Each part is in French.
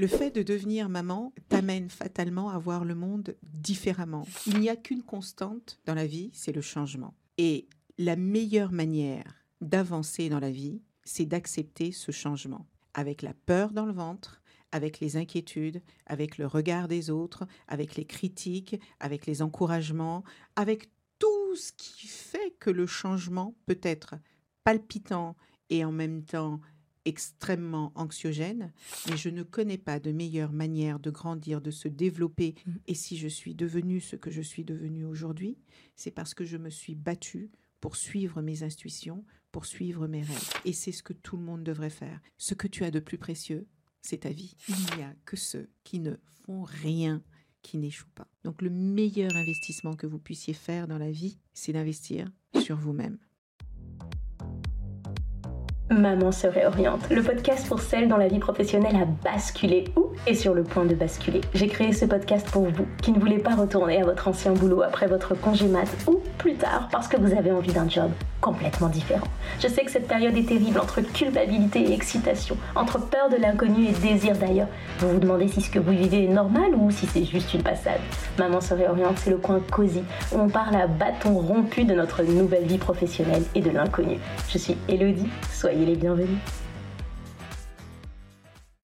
Le fait de devenir maman t'amène fatalement à voir le monde différemment. Il n'y a qu'une constante dans la vie, c'est le changement. Et la meilleure manière d'avancer dans la vie, c'est d'accepter ce changement. Avec la peur dans le ventre, avec les inquiétudes, avec le regard des autres, avec les critiques, avec les encouragements, avec tout ce qui fait que le changement peut être palpitant et en même temps extrêmement anxiogène, mais je ne connais pas de meilleure manière de grandir, de se développer. Mmh. Et si je suis devenue ce que je suis devenue aujourd'hui, c'est parce que je me suis battue pour suivre mes intuitions, pour suivre mes rêves. Et c'est ce que tout le monde devrait faire. Ce que tu as de plus précieux, c'est ta vie. Il n'y a que ceux qui ne font rien qui n'échouent pas. Donc le meilleur investissement que vous puissiez faire dans la vie, c'est d'investir sur vous-même. Maman se réoriente, le podcast pour celles dont la vie professionnelle a basculé. Ou est sur le point de basculer? J'ai créé ce podcast pour vous qui ne voulez pas retourner à votre ancien boulot après votre congé mat ou plus tard parce que vous avez envie d'un job complètement différent. Je sais que cette période est terrible entre culpabilité et excitation, entre peur de l'inconnu et désir d'ailleurs. Vous vous demandez si ce que vous vivez est normal ou si c'est juste une passade. Maman se réoriente, c'est le coin cosy où on parle à bâton rompu de notre nouvelle vie professionnelle et de l'inconnu. Je suis Elodie, soyez les bienvenus.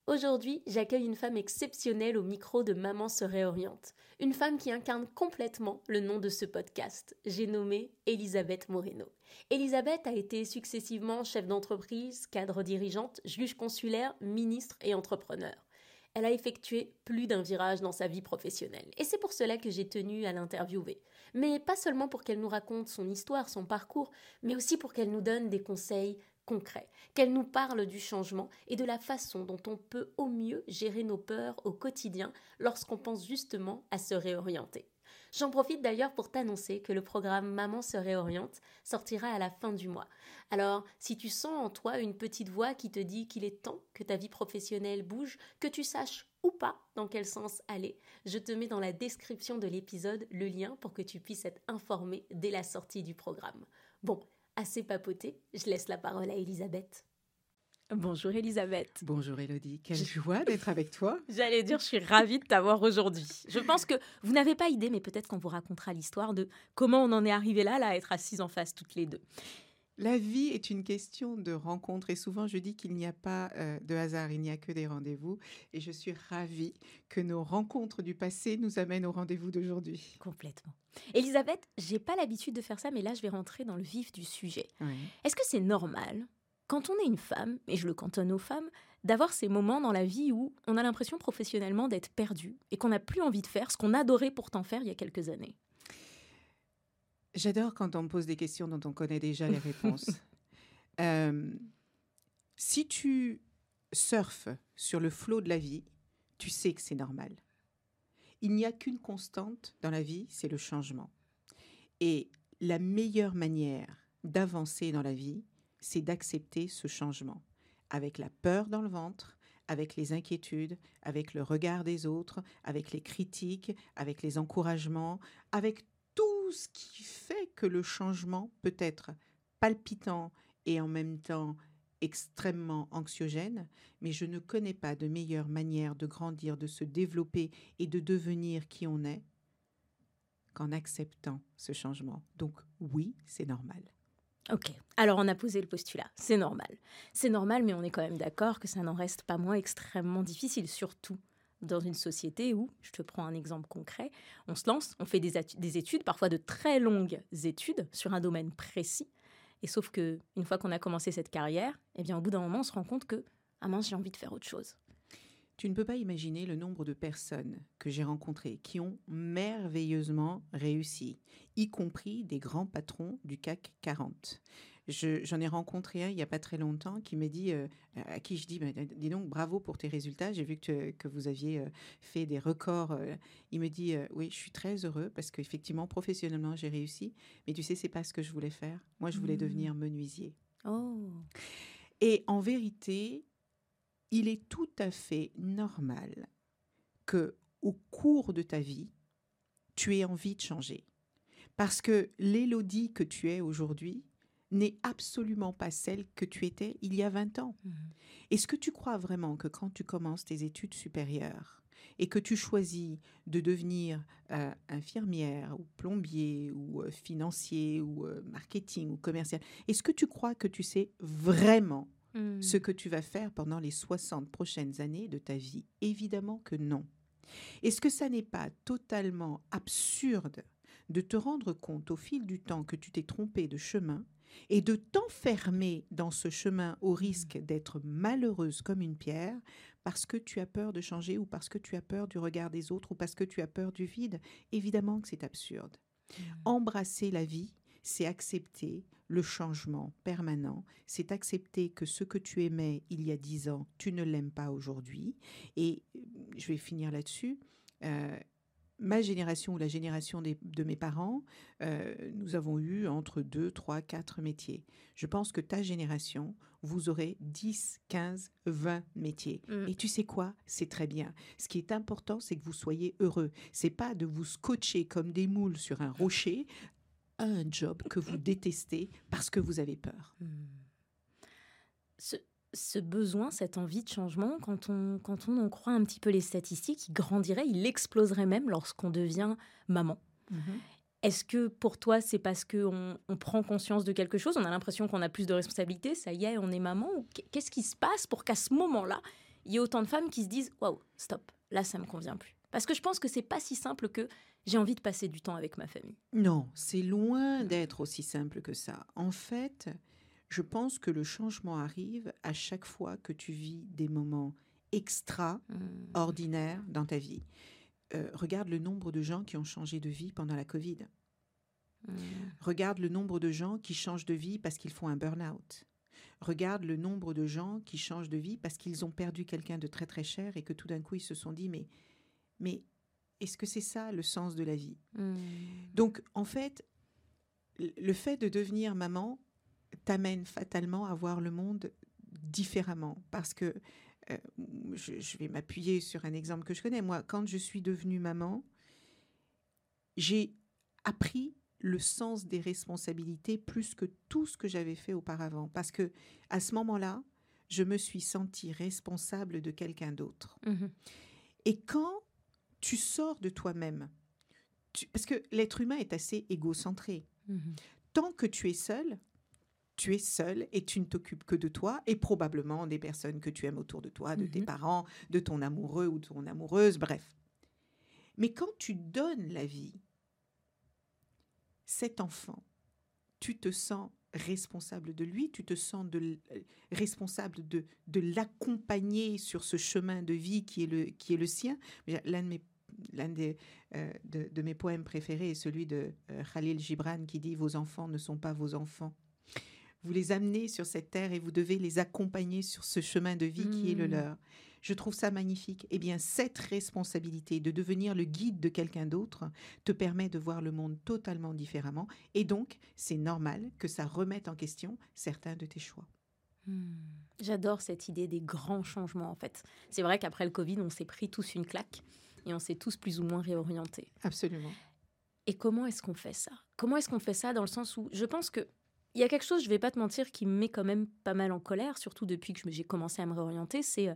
Aujourd'hui, j'accueille une femme exceptionnelle au micro de Maman se réoriente. Une femme qui incarne complètement le nom de ce podcast. J'ai nommé Elisabeth Moreno. Elisabeth a été successivement chef d'entreprise, cadre dirigeante, juge consulaire, ministre et entrepreneur. Elle a effectué plus d'un virage dans sa vie professionnelle. Et c'est pour cela que j'ai tenu à l'interviewer. Mais pas seulement pour qu'elle nous raconte son histoire, son parcours, mais aussi pour qu'elle nous donne des conseils concret, qu'elle nous parle du changement et de la façon dont on peut au mieux gérer nos peurs au quotidien lorsqu'on pense justement à se réorienter. J'en profite d'ailleurs pour t'annoncer que le programme Maman se réoriente sortira à la fin du mois. Alors, si tu sens en toi une petite voix qui te dit qu'il est temps que ta vie professionnelle bouge, que tu saches ou pas dans quel sens aller, je te mets dans la description de l'épisode le lien pour que tu puisses être informé dès la sortie du programme. Bon, assez papoté, je laisse la parole à Elisabeth. Bonjour Elisabeth. Bonjour Elodie, quelle joie d'être avec toi. J'allais dire, je suis ravie de t'avoir aujourd'hui. Je pense que vous n'avez pas idée, mais peut-être qu'on vous racontera l'histoire de comment on en est arrivé là, là, à être assises en face toutes les deux. La vie est une question de rencontre et souvent je dis qu'il n'y a pas euh, de hasard, il n'y a que des rendez-vous et je suis ravie que nos rencontres du passé nous amènent au rendez-vous d'aujourd'hui. Complètement. Elisabeth, j'ai pas l'habitude de faire ça, mais là je vais rentrer dans le vif du sujet. Est-ce que c'est normal, quand on est une femme, et je le cantonne aux femmes, d'avoir ces moments dans la vie où on a l'impression professionnellement d'être perdu et qu'on n'a plus envie de faire ce qu'on adorait pourtant faire il y a quelques années? J'adore quand on me pose des questions dont on connaît déjà les réponses. Euh, si tu surfes sur le flot de la vie, tu sais que c'est normal. Il n'y a qu'une constante dans la vie, c'est le changement. Et la meilleure manière d'avancer dans la vie, c'est d'accepter ce changement, avec la peur dans le ventre, avec les inquiétudes, avec le regard des autres, avec les critiques, avec les encouragements, avec tout ce qui que le changement peut être palpitant et en même temps extrêmement anxiogène, mais je ne connais pas de meilleure manière de grandir, de se développer et de devenir qui on est qu'en acceptant ce changement. Donc oui, c'est normal. Ok, alors on a posé le postulat, c'est normal. C'est normal, mais on est quand même d'accord que ça n'en reste pas moins extrêmement difficile, surtout dans une société où, je te prends un exemple concret, on se lance, on fait des, études, parfois de très longues études sur un domaine précis, et sauf que une fois qu'on a commencé cette carrière, eh bien au bout d'un moment, on se rend compte que ah mince, j'ai envie de faire autre chose. Tu ne peux pas imaginer le nombre de personnes que j'ai rencontrées qui ont merveilleusement réussi, y compris des grands patrons du CAC 40. J'en ai rencontré un il n'y a pas très longtemps qui m'a dit, euh, à qui je dis, bah, dis donc, bravo pour tes résultats. J'ai vu que, que, vous aviez euh, fait des records. Euh. Il me dit, oui, je suis très heureux parce qu'effectivement, professionnellement, j'ai réussi. Mais tu sais, c'est pas ce que je voulais faire. Moi, je voulais mmh. devenir menuisier. Oh. Et en vérité, il est tout à fait normal que au cours de ta vie, tu aies envie de changer. Parce que l'Élodie que tu es aujourd'hui, n'est absolument pas celle que tu étais il y a 20 ans. Mhm. Est-ce que tu crois vraiment que quand tu commences tes études supérieures et que tu choisis de devenir euh, infirmière ou plombier ou euh, financier ou euh, marketing ou commercial, est-ce que tu crois que tu sais vraiment Mhm. ce que tu vas faire pendant les 60 prochaines années de ta vie? Évidemment que non. Est-ce que ça n'est pas totalement absurde de te rendre compte au fil du temps que tu t'es trompé de chemin et de t'enfermer dans ce chemin au risque d'être malheureuse comme une pierre parce que tu as peur de changer ou parce que tu as peur du regard des autres ou parce que tu as peur du vide Évidemment que c'est absurde. Embrasser la vie, c'est accepter le changement permanent, c'est accepter que ce que tu aimais il y a dix ans, tu ne l'aimes pas aujourd'hui. Et euh, je vais finir là-dessus. Euh, ma génération ou la génération des- de mes parents, euh, nous avons eu entre 2, 3, 4 métiers. Je pense que ta génération, vous aurez 10, 15, 20 métiers. Mm. Et tu sais quoi? C'est très bien. Ce qui est important, c'est que vous soyez heureux. C'est pas de vous scotcher comme des moules sur un rocher à un job que vous détestez parce que vous avez peur. Ce, ce besoin, cette envie de changement, quand on, quand on en croit un petit peu les statistiques, il grandirait, il exploserait même lorsqu'on devient maman. Est-ce que pour toi, c'est parce qu'on on prend conscience de quelque chose, on a l'impression qu'on a plus de responsabilités, ça y est, on est maman Qu'est-ce qui se passe pour qu'à ce moment-là, il y ait autant de femmes qui se disent Waouh, stop, là, ça me convient plus Parce que je pense que c'est pas si simple que j'ai envie de passer du temps avec ma famille. Non, c'est loin d'être aussi simple que ça. En fait, je pense que le changement arrive à chaque fois que tu vis des moments extraordinaires dans ta vie. Euh, regarde le nombre de gens qui ont changé de vie pendant la Covid. Regarde le nombre de gens qui changent de vie parce qu'ils font un burn-out. Regarde le nombre de gens qui changent de vie parce qu'ils ont perdu quelqu'un de très très cher et que tout d'un coup ils se sont dit mais mais est-ce que c'est ça le sens de la vie? Donc en fait le fait de devenir maman t'amène fatalement à voir le monde différemment parce que euh, je, je vais m'appuyer sur un exemple que je connais moi quand je suis devenue maman j'ai appris le sens des responsabilités plus que tout ce que j'avais fait auparavant. Parce que à ce moment-là, je me suis sentie responsable de quelqu'un d'autre. Mhm. Et quand tu sors de toi-même, parce que l'être humain est assez égocentré. Mhm. Tant que tu es seul, tu es seul et tu ne t'occupes que de toi et probablement des personnes que tu aimes autour de toi, de tes Mhm. parents, de ton amoureux ou de ton amoureuse, bref. Mais quand tu donnes la vie, cet enfant, tu te sens responsable de lui, tu te sens de euh, responsable de, de l'accompagner sur ce chemin de vie qui est le, qui est le sien. L'un de mes, l'un euh, de, de mes poèmes préférés est celui de euh, Khalil Gibran qui dit Vos enfants ne sont pas vos enfants. Vous les amenez sur cette terre et vous devez les accompagner sur ce chemin de vie qui est le Mm. leur. Je trouve ça magnifique. Eh bien, cette responsabilité de devenir le guide de quelqu'un d'autre te permet de voir le monde totalement différemment. Et donc, c'est normal que ça remette en question certains de tes choix. Hmm. J'adore cette idée des grands changements en fait. C'est vrai qu'après le Covid, on s'est pris tous une claque et on s'est tous plus ou moins réorientés. Absolument. Et comment est-ce qu'on fait ça? Comment est-ce qu'on fait ça dans le sens où je pense que il y a quelque chose, je vais pas te mentir, qui me met quand même pas mal en colère, surtout depuis que j'ai commencé à me réorienter. C'est euh,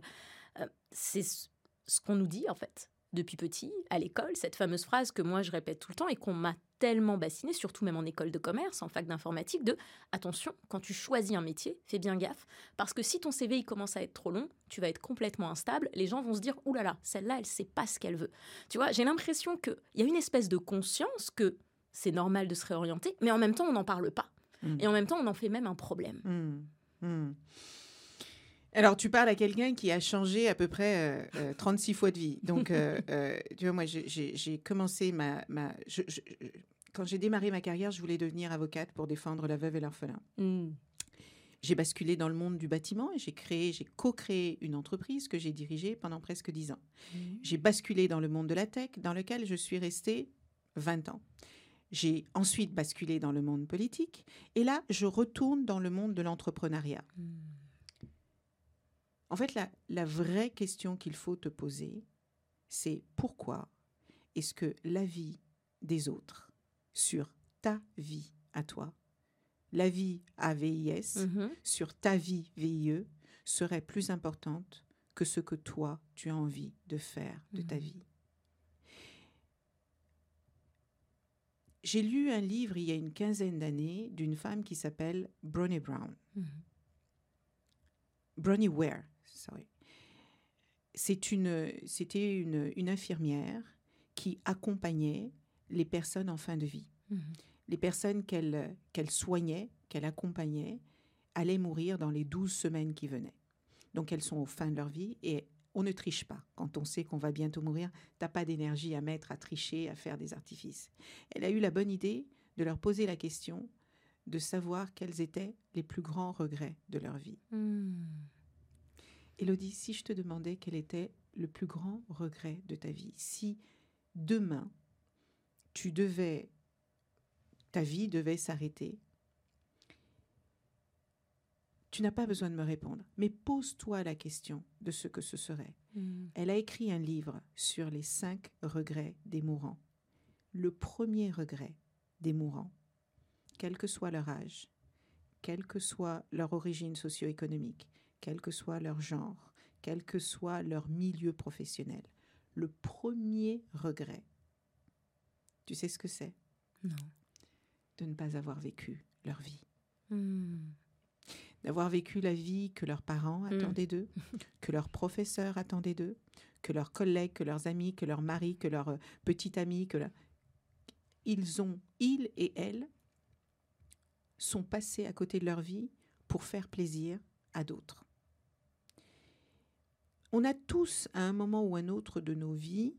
euh, ce qu'on nous dit en fait depuis petit à l'école, cette fameuse phrase que moi je répète tout le temps et qu'on m'a tellement bassiné, surtout même en école de commerce, en fac d'informatique, de attention, quand tu choisis un métier, fais bien gaffe, parce que si ton CV il commence à être trop long, tu vas être complètement instable, les gens vont se dire, oulala, là là, celle-là, elle sait pas ce qu'elle veut. Tu vois, j'ai l'impression qu'il y a une espèce de conscience que c'est normal de se réorienter, mais en même temps, on n'en parle pas. Mm. Et en même temps, on en fait même un problème. Hmm. Hmm. Alors, tu parles à quelqu'un qui a changé à peu près euh, euh, 36 fois de vie. Donc, euh, euh, tu vois, moi, j'ai- commencé ma... ma je- je- je- quand j'ai démarré ma carrière, je voulais devenir avocate pour défendre la veuve et l'orphelin. Mm. J'ai basculé dans le monde du bâtiment et j'ai créé, j'ai co-créé une entreprise que j'ai dirigée pendant presque 10 ans. J'ai basculé dans le monde de la tech, dans lequel je suis restée 20 ans. J'ai ensuite basculé dans le monde politique et là, je retourne dans le monde de l'entrepreneuriat. Mm. En fait, la, la vraie question qu'il faut te poser, c'est pourquoi est-ce que la vie des autres sur ta vie à toi la vie AVIS Mhm. sur ta vie VIE serait plus importante que ce que toi, tu as envie de faire de ta Mhm. vie? J'ai lu un livre il y a une quinzaine d'années d'une femme qui s'appelle Bronnie Brown. Mhm. Bronnie Ware, sorry. C'est une, c'était une, une infirmière qui accompagnait les personnes en fin de vie. Mhm. Les personnes qu'elle qu'elle soignait, qu'elle accompagnait, allaient mourir dans les 12 semaines qui venaient. Donc elles sont aux fins de leur vie et on ne triche pas. Quand on sait qu'on va bientôt mourir, t'as pas d'énergie à mettre, à tricher, à faire des artifices. Elle a eu la bonne idée de leur poser la question de savoir quels étaient les plus grands regrets de leur vie. Mhm. Elodie, si je te demandais quel était le plus grand regret de ta vie, si demain tu devais, ta vie devait s'arrêter, tu n'as pas besoin de me répondre, mais pose-toi la question de ce que ce serait. Mhm. Elle a écrit un livre sur les cinq regrets des mourants. Le premier regret des mourants, quel que soit leur âge, quelle que soit leur origine socio-économique, quel que soit leur genre, quel que soit leur milieu professionnel, le premier regret, tu sais ce que c'est? Non. De ne pas avoir vécu leur vie. Mhm. D'avoir vécu la vie que leurs parents attendaient d'eux, que leurs professeurs attendaient d'eux, que leurs collègues, que leurs amis, que leurs maris, que leurs euh, petits amis, que la- ils ont, ils et elles, sont passés à côté de leur vie pour faire plaisir à d'autres. On a tous, à un moment ou un autre de nos vies,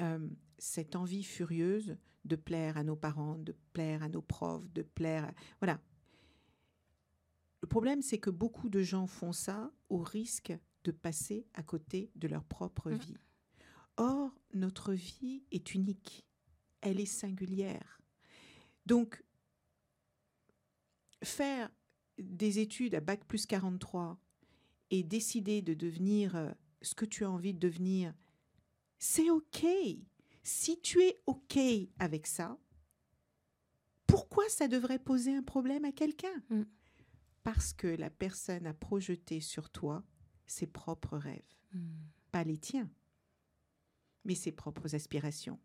euh, cette envie furieuse de plaire à nos parents, de plaire à nos profs, de plaire. à- Voilà. Le problème, c'est que beaucoup de gens font ça au risque de passer à côté de leur propre Mm. vie. Or, notre vie est unique. Elle est singulière. Donc, faire des études à Bac plus 43 et décider de devenir euh, ce que tu as envie de devenir, c'est OK. Si tu es OK avec ça, pourquoi ça devrait poser un problème à quelqu'un? Mm. Parce que la personne a projeté sur toi ses propres rêves, Mhm. pas les tiens, mais ses propres aspirations,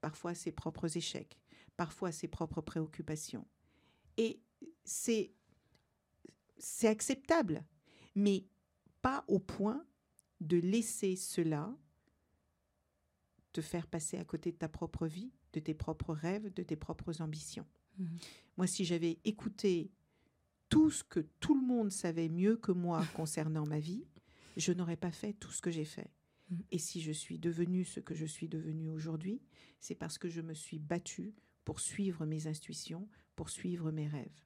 parfois ses propres échecs, parfois ses propres préoccupations. Et c'est c'est acceptable, mais pas au point de laisser cela te faire passer à côté de ta propre vie, de tes propres rêves, de tes propres ambitions. Mhm. Moi, si j'avais écouté tout ce que tout le monde savait mieux que moi concernant ma vie, je n'aurais pas fait tout ce que j'ai fait. Mhm. Et si je suis devenue ce que je suis devenue aujourd'hui, c'est parce que je me suis battue pour suivre mes intuitions, pour suivre mes rêves.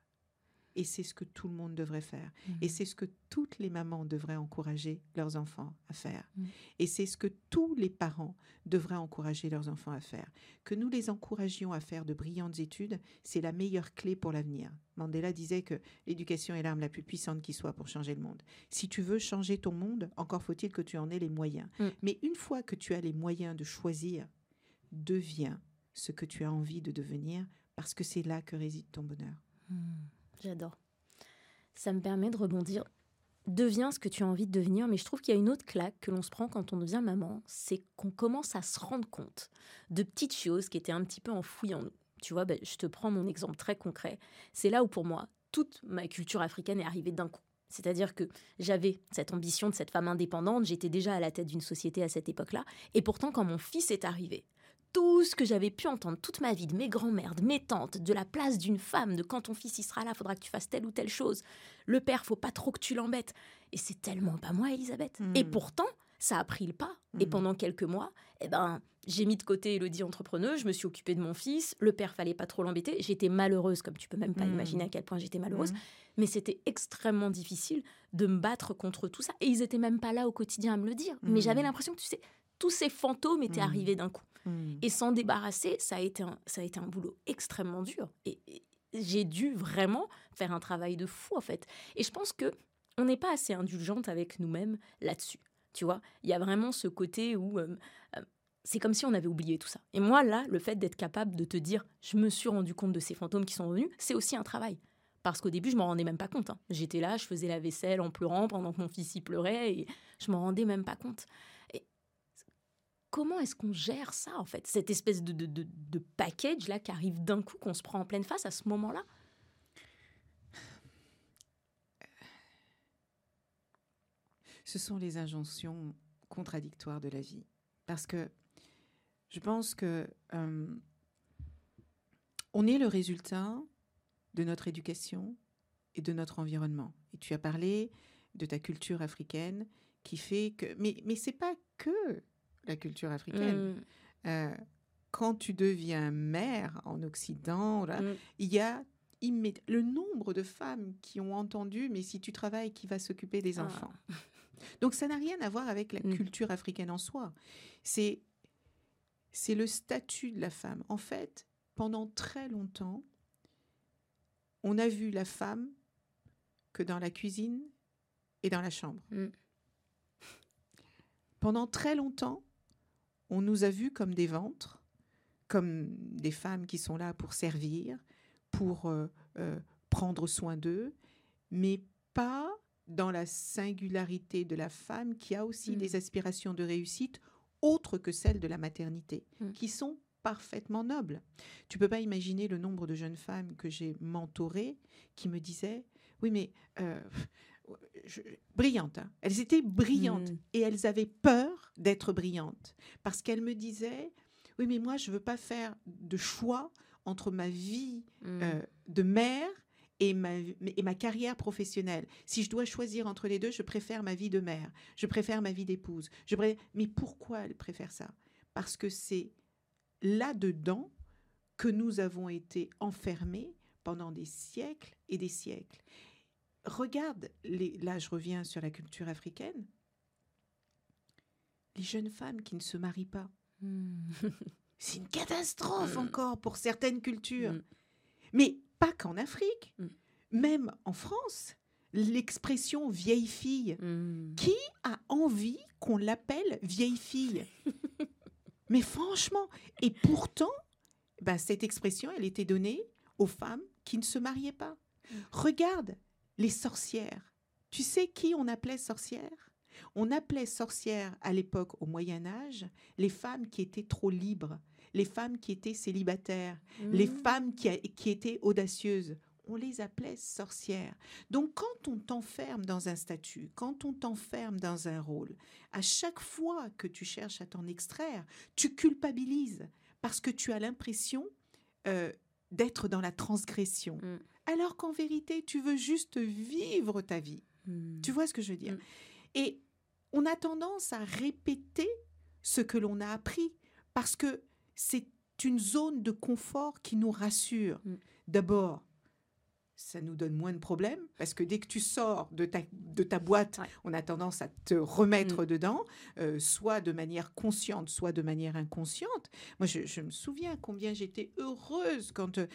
Et c'est ce que tout le monde devrait faire. Et Mhm. c'est ce que toutes les mamans devraient encourager leurs enfants à faire. Mm. Et c'est ce que tous les parents devraient encourager leurs enfants à faire. Que nous les encouragions à faire de brillantes études, c'est la meilleure clé pour l'avenir. Mandela disait que l'éducation est l'arme la plus puissante qui soit pour changer le monde. Si tu veux changer ton monde, encore faut-il que tu en aies les moyens. Mm. Mais une fois que tu as les moyens de choisir, deviens ce que tu as envie de devenir, parce que c'est là que réside ton bonheur. Mhm. J'adore. Ça me permet de rebondir. Deviens ce que tu as envie de devenir, mais je trouve qu'il y a une autre claque que l'on se prend quand on devient maman, c'est qu'on commence à se rendre compte de petites choses qui étaient un petit peu enfouies en nous. Tu vois, ben, je te prends mon exemple très concret. C'est là où pour moi, toute ma culture africaine est arrivée d'un coup. C'est-à-dire que j'avais cette ambition de cette femme indépendante, j'étais déjà à la tête d'une société à cette époque-là, et pourtant quand mon fils est arrivé, tout ce que j'avais pu entendre toute ma vie de mes grands-mères, de mes tantes, de la place d'une femme, de quand ton fils il sera là, faudra que tu fasses telle ou telle chose. Le père, faut pas trop que tu l'embêtes. Et c'est tellement pas moi, Elisabeth. Mm. Et pourtant, ça a pris le pas. Et Mm. pendant quelques mois, eh ben, j'ai mis de côté Elodie entrepreneuse, je me suis occupée de mon fils. Le père, fallait pas trop l'embêter. J'étais malheureuse, comme tu peux même pas Mm. imaginer à quel point j'étais malheureuse. Mais c'était extrêmement difficile de me battre contre tout ça. Et ils étaient même pas là au quotidien à me le dire. Mais j'avais l'impression que, tu sais, tous ces fantômes étaient arrivés d'un coup. Mhm. Et s'en débarrasser, ça a été un, ça a été un boulot extrêmement dur. Et, et j'ai dû vraiment faire un travail de fou, en fait. Et je pense que on n'est pas assez indulgente avec nous-mêmes là-dessus. Tu vois, il y a vraiment ce côté où euh, euh, c'est comme si on avait oublié tout ça. Et moi, là, le fait d'être capable de te dire, je me suis rendu compte de ces fantômes qui sont venus, c'est aussi un travail. Parce qu'au début, je m'en rendais même pas compte. hein. J'étais là, je faisais la vaisselle en pleurant pendant que mon fils y pleurait et je m'en rendais même pas compte. Comment est-ce qu'on gère ça, en fait Cette espèce de, de, de, de package là qui arrive d'un coup, qu'on se prend en pleine face à ce moment-là? Ce sont les injonctions contradictoires de la vie. Parce que je pense que euh, on est le résultat de notre éducation et de notre environnement. Et tu as parlé de ta culture africaine qui fait que... Mais, mais ce n'est pas que la culture africaine. Mm, Euh, quand tu deviens mère en Occident, là, mm. il y a le nombre de femmes qui ont entendu, mais si tu travailles, qui va s'occuper des Ah. enfants Donc ça n'a rien à voir avec la Mm. culture africaine en soi. C'est c'est le statut de la femme. En fait, pendant très longtemps, on a vu la femme que dans la cuisine et dans la chambre. Mm. Pendant très longtemps, on nous a vus comme des ventres, comme des femmes qui sont là pour servir, pour euh, euh, prendre soin d'eux, mais pas dans la singularité de la femme qui a aussi Mm. des aspirations de réussite autres que celles de la maternité, Mm. qui sont parfaitement nobles. Tu peux pas imaginer le nombre de jeunes femmes que j'ai mentorées qui me disaient oui mais euh, je- brillantes, hein. elles étaient brillantes Mm. et elles avaient peur d'être brillantes parce qu'elles me disaient oui mais moi je veux pas faire de choix entre ma vie Mm. euh, de mère et ma, et ma carrière professionnelle. Si je dois choisir entre les deux, je préfère ma vie de mère, je préfère ma vie d'épouse. Je pré- Mais pourquoi elle préfère ça? Parce que c'est là-dedans que nous avons été enfermés pendant des siècles et des siècles. Regarde, les... là je reviens sur la culture africaine, les jeunes femmes qui ne se marient pas. Mm. C'est une catastrophe Mm. encore pour certaines cultures. Mm. Mais pas qu'en Afrique, même en France, l'expression vieille fille, qui a envie qu'on l'appelle vieille fille Mais franchement, et pourtant, ben, cette expression, elle était donnée aux femmes qui ne se mariaient pas. Regarde les sorcières. Tu sais qui on appelait sorcières On appelait sorcières à l'époque, au Moyen Âge, les femmes qui étaient trop libres, les femmes qui étaient célibataires, les Mm. femmes qui, a- qui étaient audacieuses. On les appelait sorcières. Donc quand on t'enferme dans un statut, quand on t'enferme dans un rôle, à chaque fois que tu cherches à t'en extraire, tu culpabilises parce que tu as l'impression euh, d'être dans la transgression. Mm. Alors qu'en vérité, tu veux juste vivre ta vie. Mm. Tu vois ce que je veux dire? Mm. Et on a tendance à répéter ce que l'on a appris parce que c'est une zone de confort qui nous rassure. Mm. D'abord, ça nous donne moins de problèmes parce que dès que tu sors de ta, de ta boîte, Ouais. on a tendance à te remettre dedans, euh, soit de manière consciente, soit de manière inconsciente. Moi, je, je me souviens combien j'étais heureuse quand euh,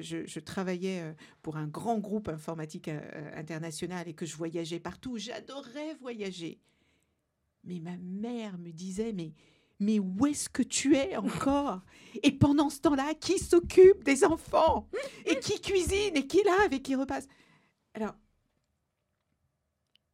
je, je travaillais euh, pour un grand groupe informatique euh, international et que je voyageais partout. J'adorais voyager. Mais ma mère me disait, mais, mais où est-ce que tu es encore? Et pendant ce temps-là, qui s'occupe des enfants? Et qui cuisine? Et qui lave? Et qui repasse? Alors,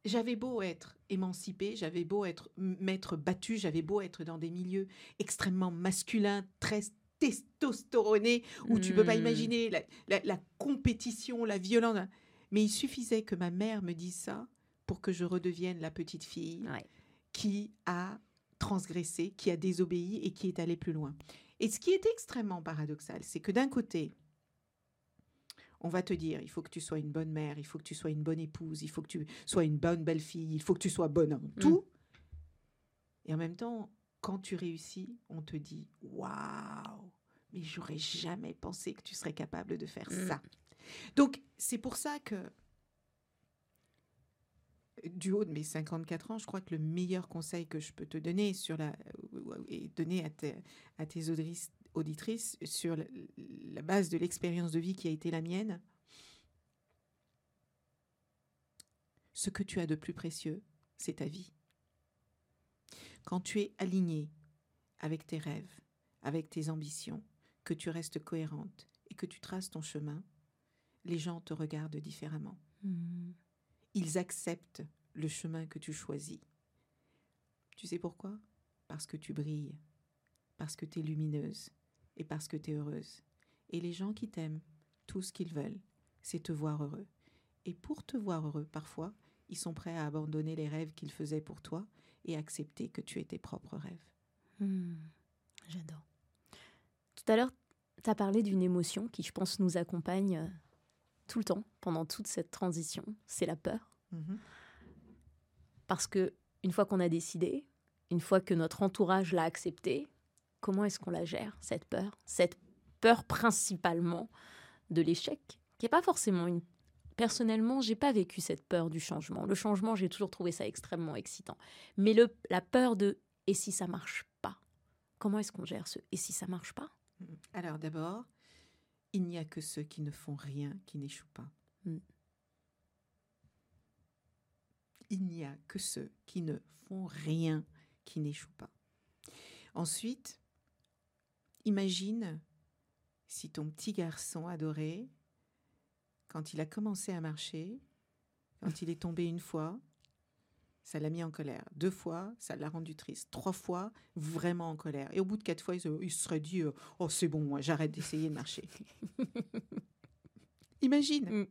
j'avais beau être émancipée, j'avais beau être m'être battue, j'avais beau être dans des milieux extrêmement masculins, très testostéronés, où tu peux pas Mm. imaginer la, la- la compétition, la violence. Mais il suffisait que ma mère me dise ça pour que je redevienne la petite fille Ouais. qui a transgressé, qui a désobéi et qui est allée plus loin. Et ce qui est extrêmement paradoxal, c'est que d'un côté, on va te dire, il faut que tu sois une bonne mère, il faut que tu sois une bonne épouse, il faut que tu sois une bonne belle-fille, il faut que tu sois bonne en tout. Et en même temps, quand tu réussis, on te dit, waouh, mais j'aurais jamais pensé que tu serais capable de faire Mm. ça. Donc, c'est pour ça que du haut de mes 54 ans, je crois que le meilleur conseil que je peux te donner sur la, et donner à, tes- auditrices, sur la, base de l'expérience de vie qui a été la mienne, ce que tu as de plus précieux, c'est ta vie. Quand tu es aligné avec tes rêves, avec tes ambitions, que tu restes cohérente et que tu traces ton chemin, les gens te regardent différemment. Hmm. Ils acceptent le chemin que tu choisis. Tu sais pourquoi? Parce que tu brilles, parce que tu es lumineuse et parce que tu es heureuse. Et les gens qui t'aiment, tout ce qu'ils veulent, c'est te voir heureux. Et pour te voir heureux, parfois, ils sont prêts à abandonner les rêves qu'ils faisaient pour toi et accepter que tu aies tes propres rêves. Hmm. J'adore. Tout à l'heure, tu as parlé d'une émotion qui, je pense, nous accompagne euh, tout le temps pendant toute cette transition. C'est la peur. Mhm. Parce que une fois qu'on a décidé, une fois que notre entourage l'a accepté, comment est-ce qu'on la gère, cette peur? Cette peur principalement de l'échec, qui n'est pas forcément une... Personnellement, j'ai pas vécu cette peur du changement. Le changement, j'ai toujours trouvé ça extrêmement excitant. Mais le, la peur de et si ça marche pas? Comment est-ce qu'on gère ce et si ça marche pas? Alors d'abord, il n'y a que ceux qui ne font rien qui n'échouent pas. Mm. Il n'y a que ceux qui ne font rien qui n'échouent pas. Ensuite, imagine si ton petit garçon adoré, quand il a commencé à marcher, quand il est tombé une fois, ça l'a mis en colère. Deux fois, ça l'a rendu triste. Trois fois, vraiment en colère. Et au bout de quatre fois, il se, il se serait dit euh, Oh, c'est bon, moi, j'arrête d'essayer de marcher. Imagine. Mm.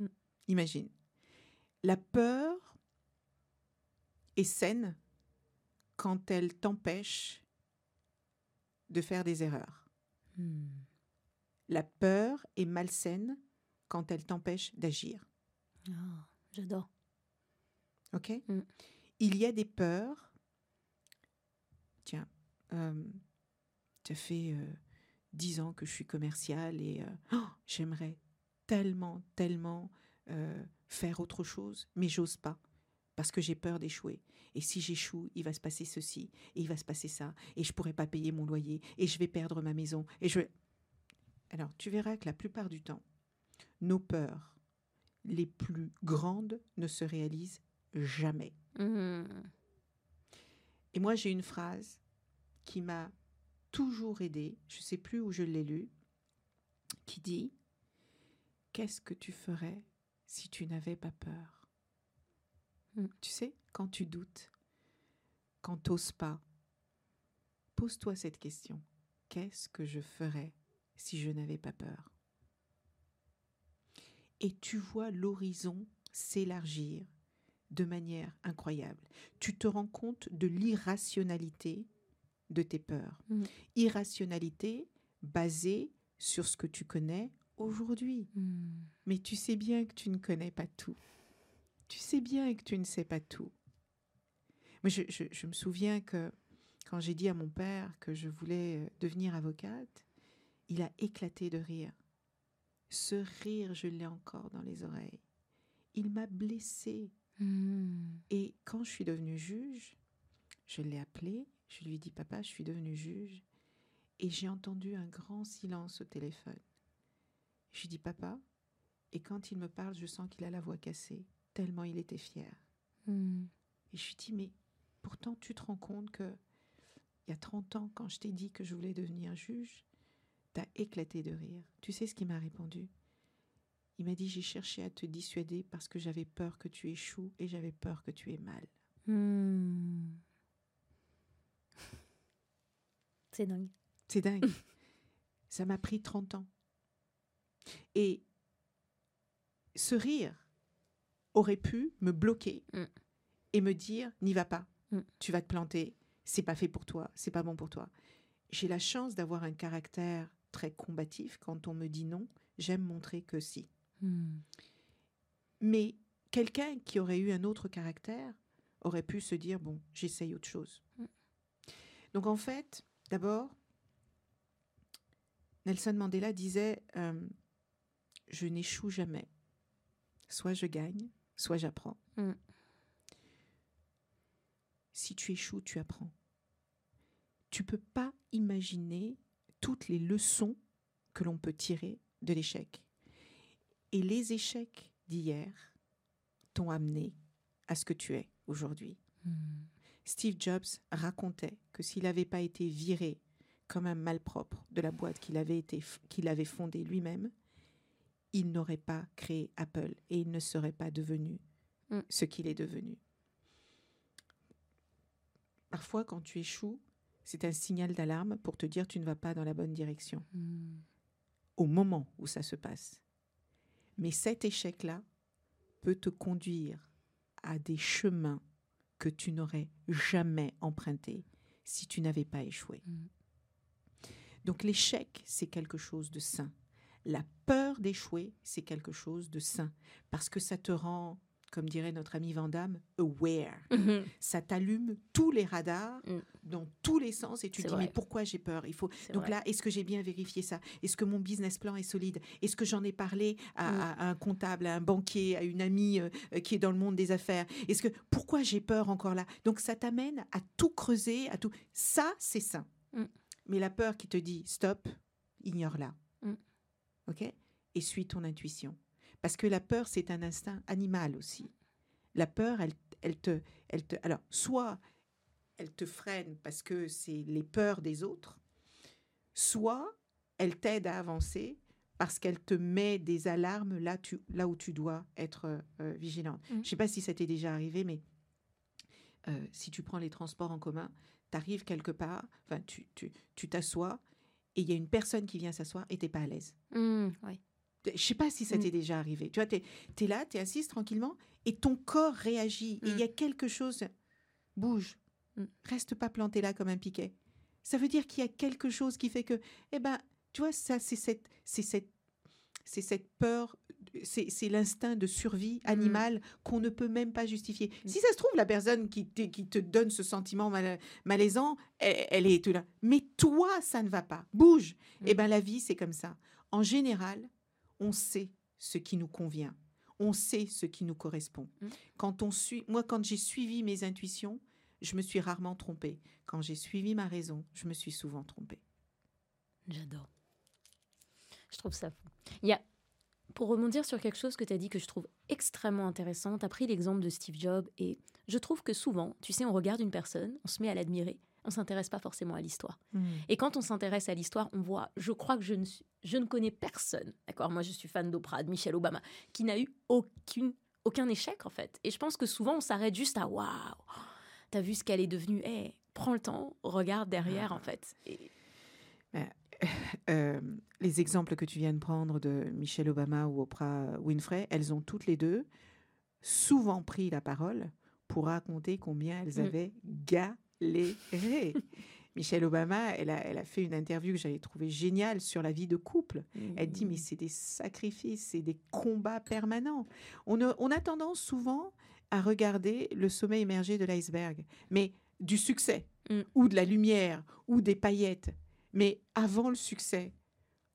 Mm. Imagine. La peur est saine quand elle t'empêche de faire des erreurs. Hmm. La peur est malsaine quand elle t'empêche d'agir. Ah, J'adore. OK Mm. Il y a des peurs. Tiens, euh, ça fait euh, dix ans que je suis commerciale et euh, oh, j'aimerais tellement, tellement euh, faire autre chose, mais j'ose pas parce que j'ai peur d'échouer. Et si j'échoue, il va se passer ceci et il va se passer ça et je pourrai pas payer mon loyer et je vais perdre ma maison et je. Alors, tu verras que la plupart du temps, nos peurs les plus grandes ne se réalisent jamais. Hmm. Et moi, j'ai une phrase qui m'a toujours aidée, je ne sais plus où je l'ai lue, qui dit Qu'est-ce que tu ferais si tu n'avais pas peur? Mm. Tu sais, quand tu doutes, quand tu n'oses pas, pose-toi cette question Qu'est-ce que je ferais si je n'avais pas peur? Et tu vois l'horizon s'élargir de manière incroyable. Tu te rends compte de l'irrationalité de tes peurs. Mm. Irrationalité basée sur ce que tu connais aujourd'hui. Hmm. Mais tu sais bien que tu ne connais pas tout. Tu sais bien que tu ne sais pas tout. Moi, je, je- je me souviens que quand j'ai dit à mon père que je voulais euh, devenir avocate, il a éclaté de rire. Ce rire, je l'ai encore dans les oreilles. Il m'a blessée. Hmm. Et quand je suis devenue juge, je l'ai appelé, je lui ai dit Papa, je suis devenue juge. Et j'ai entendu un grand silence au téléphone. Je lui ai dit Papa, et quand il me parle, je sens qu'il a la voix cassée, tellement il était fier. Hmm. Et je lui ai dit Mais pourtant, tu te rends compte que il y a 30 ans, quand je t'ai dit que je voulais devenir juge, t'as éclaté de rire. Tu sais ce qu'il m'a répondu? Il m'a dit J'ai cherché à te dissuader parce que j'avais peur que tu échoues et j'avais peur que tu aies mal. Hmm. C'est dingue. C'est dingue. Ça m'a pris 30 ans. Et ce rire aurait pu me bloquer Mm. et me dire n'y va pas. Mm. Tu vas te planter, c'est pas fait pour toi, c'est pas bon pour toi. J'ai la chance d'avoir un caractère très combatif quand on me dit non, j'aime montrer que si. Hmm. Mais quelqu'un qui aurait eu un autre caractère aurait pu se dire bon, j'essaye autre chose. Mm. Donc en fait, d'abord, Nelson Mandela disait euh, je n'échoue jamais. Soit je gagne, soit j'apprends. Mm. Si tu échoues, tu apprends. Tu peux pas imaginer toutes les leçons que l'on peut tirer de l'échec. Et les échecs d'hier t'ont amené à ce que tu es aujourd'hui. Hmm. Steve Jobs racontait que s'il n'avait pas été viré comme un malpropre de la boîte qu'il avait, été, qu'il avait fondée lui-même, il n'aurait pas créé Apple et il ne serait pas devenu Mm. ce qu'il est devenu. Parfois, quand tu échoues, c'est un signal d'alarme pour te dire tu ne vas pas dans la bonne direction Mm. au moment où ça se passe. Mais cet échec-là peut te conduire à des chemins que tu n'aurais jamais empruntés si tu n'avais pas échoué. Mm. Donc l'échec, c'est quelque chose de sain. La peur d'échouer, c'est quelque chose de sain parce que ça te rend, comme dirait notre ami Vandamme, aware. Mhm. Ça t'allume tous les radars Mm. dans tous les sens et tu C'est dis vrai. mais pourquoi j'ai peur? Il faut donc vrai. là, est-ce que j'ai bien vérifié ça? Est-ce que mon business plan est solide? Est-ce que j'en ai parlé à, Mm. à- un comptable, à un banquier, à une amie euh, euh, qui est dans le monde des affaires? Est-ce que pourquoi j'ai peur encore là? Donc ça t'amène à tout creuser, à tout. Ça, c'est sain. Mm. Mais la peur qui te dit stop, ignore-la. Ok? Et suis ton intuition. Parce que la peur, c'est un instinct animal aussi. La peur, elle, elle te, elle te. Alors, soit elle te freine parce que c'est les peurs des autres, soit elle t'aide à avancer parce qu'elle te met des alarmes là, tu, là où tu dois être euh, euh, vigilante. Mm. Je ne sais pas si ça t'est déjà arrivé, mais euh, si tu prends les transports en commun, tu arrives quelque part, enfin, tu tu- tu t'assois et il y a une personne qui vient s'asseoir et tu n'es pas à l'aise. Mm, ouais. Je sais pas si ça Mm. t'est déjà arrivé. Tu vois, tu es, là, tu es assise tranquillement et ton corps réagit. Et il y a quelque chose. Bouge. Mm. Reste pas planté là comme un piquet. Ça veut dire qu'il y a quelque chose qui fait que, eh ben, tu vois, ça, c'est cette, c'est cette, c'est cette peur, c'est l'instinct de survie animale qu'on ne peut même pas justifier. Mm. Si ça se trouve, la personne qui, te- qui te donne ce sentiment mal- malaisant, elle, elle est tout là. Mais toi, ça ne va pas. Bouge. Mm. Eh ben, la vie, c'est comme ça. En général, on sait ce qui nous convient. On sait ce qui nous correspond. Mm. Quand on suit, moi, quand j'ai suivi mes intuitions, je me suis rarement trompée. Quand j'ai suivi ma raison, je me suis souvent trompée. J'adore. Je trouve ça fou. Il y a, pour rebondir sur quelque chose que tu as dit que je trouve extrêmement intéressant, tu as pris l'exemple de Steve Jobs et je trouve que souvent, tu sais, on regarde une personne, on se met à l'admirer, on s'intéresse pas forcément à l'histoire. Et quand on s'intéresse à l'histoire, on voit, je crois que je ne, suis- je ne connais personne, d'accord? Moi, je suis fan d'Oprah, de Michelle Obama, qui n'a eu aucune, aucun échec, en fait. Et je pense que souvent, on s'arrête juste à waouh, t'as vu ce qu'elle est devenue? Eh, prends le temps, regarde derrière, en fait. Et- Euh, les exemples que tu viens de prendre de Michelle Obama ou Oprah Winfrey, elles ont toutes les deux souvent pris la parole pour raconter combien elles Mm. avaient galéré. Michelle Obama, elle a, elle a fait une interview que j'avais trouvée géniale sur la vie de couple. Elle dit, mais c'est des sacrifices, c'est des combats permanents. On a, on a tendance souvent à regarder le sommet émergé de l'iceberg, mais du succès, Mm. ou de la lumière, ou des paillettes. Mais avant le succès,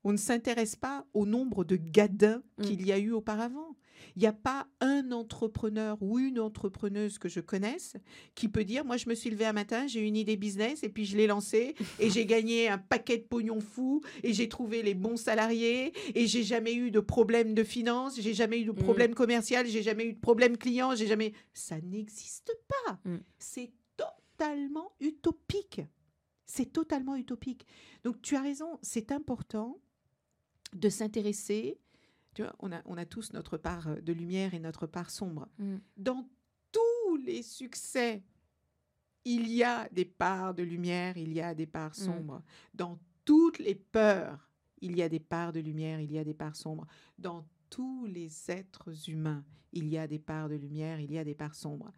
on ne s'intéresse pas au nombre de gadins Mm. qu'il y a eu auparavant. Il n'y a pas un entrepreneur ou une entrepreneuse que je connaisse qui peut dire, moi je me suis levé un matin, j'ai une idée business et puis je l'ai lancée et j'ai gagné un paquet de pognon fou et j'ai trouvé les bons salariés et j'ai jamais eu de problème de finance, j'ai jamais eu de problème commercial, j'ai jamais eu de problème client, j'ai jamais... Ça n'existe pas. Mm. C'est totalement utopique. C'est totalement utopique. Donc tu as raison, c'est important de s'intéresser. Tu vois, on a, on a tous notre part euh, de lumière et notre part sombre. Mm. Dans tous les succès, il y a des parts de lumière, il y a des parts Mm. sombres. Dans toutes les peurs, il y a des parts de lumière, il y a des parts sombres. Dans tous les êtres humains, il y a des parts de lumière, il y a des parts sombres.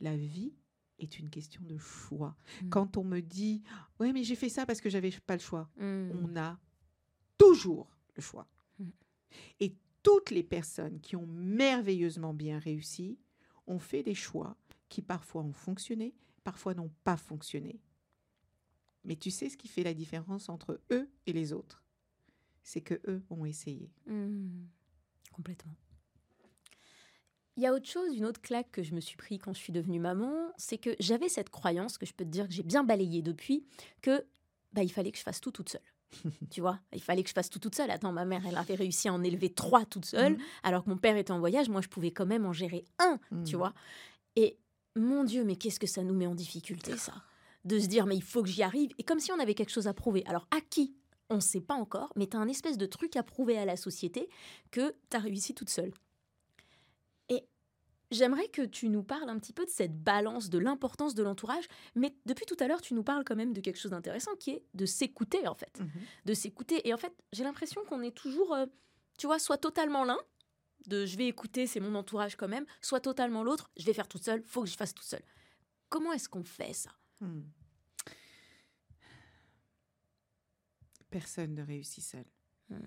La vie est une question de choix. Mm. Quand on me dit "Ouais, mais j'ai fait ça parce que j'avais pas le choix." Mm. on a toujours le choix. Mm. Et toutes les personnes qui ont merveilleusement bien réussi ont fait des choix qui parfois ont fonctionné, parfois n'ont pas fonctionné. Mais tu sais ce qui fait la différence entre eux et les autres? C'est que eux ont essayé. Mm. Complètement. Il y a autre chose, une autre claque que je me suis pris quand je suis devenue maman, c'est que j'avais cette croyance que je peux te dire que j'ai bien balayée depuis, que bah, il fallait que je fasse tout toute seule. tu vois, il fallait que je fasse tout toute seule. Attends, ma mère, elle avait réussi à en élever trois toute seule, Mhm. alors que mon père était en voyage. Moi, je pouvais quand même en gérer un, tu Mm. vois. Et mon Dieu, mais qu'est-ce que ça nous met en difficulté, ça De se dire, mais il faut que j'y arrive. Et comme si on avait quelque chose à prouver. Alors, à qui? On ne sait pas encore, mais tu as un espèce de truc à prouver à la société que tu as réussi toute seule. J'aimerais que tu nous parles un petit peu de cette balance, de l'importance de l'entourage, mais depuis tout à l'heure, tu nous parles quand même de quelque chose d'intéressant qui est de s'écouter en fait. Mhm. De s'écouter. Et en fait, j'ai l'impression qu'on est toujours, euh, tu vois, soit totalement l'un, de je vais écouter, c'est mon entourage quand même, soit totalement l'autre, je vais faire toute seule, faut que je fasse toute seule. Comment est-ce qu'on fait ça? Hmm. Personne ne réussit seul. Hmm.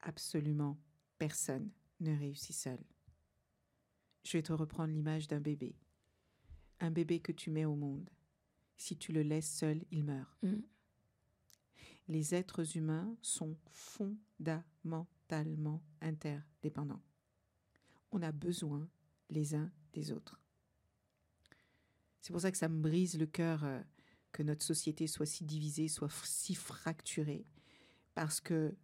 Absolument personne ne réussit seul. Je vais te reprendre l'image d'un bébé. Un bébé que tu mets au monde. Si tu le laisses seul, il meurt. Mm. Les êtres humains sont fondamentalement interdépendants. On a besoin les uns des autres. C'est pour ça que ça me brise le cœur euh, que notre société soit si divisée, soit si fracturée, parce que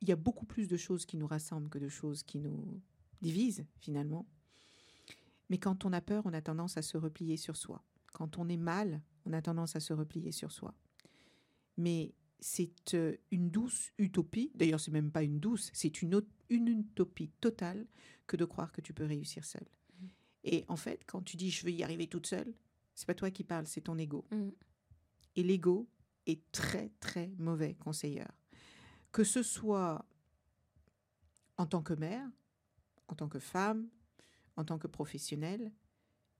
il y a beaucoup plus de choses qui nous rassemblent que de choses qui nous divisent finalement. Mais quand on a peur, on a tendance à se replier sur soi. Quand on est mal, on a tendance à se replier sur soi. Mais c'est euh, une douce utopie, d'ailleurs c'est même pas une douce, c'est une, une utopie totale que de croire que tu peux réussir seul. Et en fait, quand tu dis je veux y arriver toute seule, c'est pas toi qui parles, c'est ton ego. Mm. Et l'ego est très très mauvais conseilleur. Que ce soit en tant que mère, en tant que femme, en tant que professionnelle,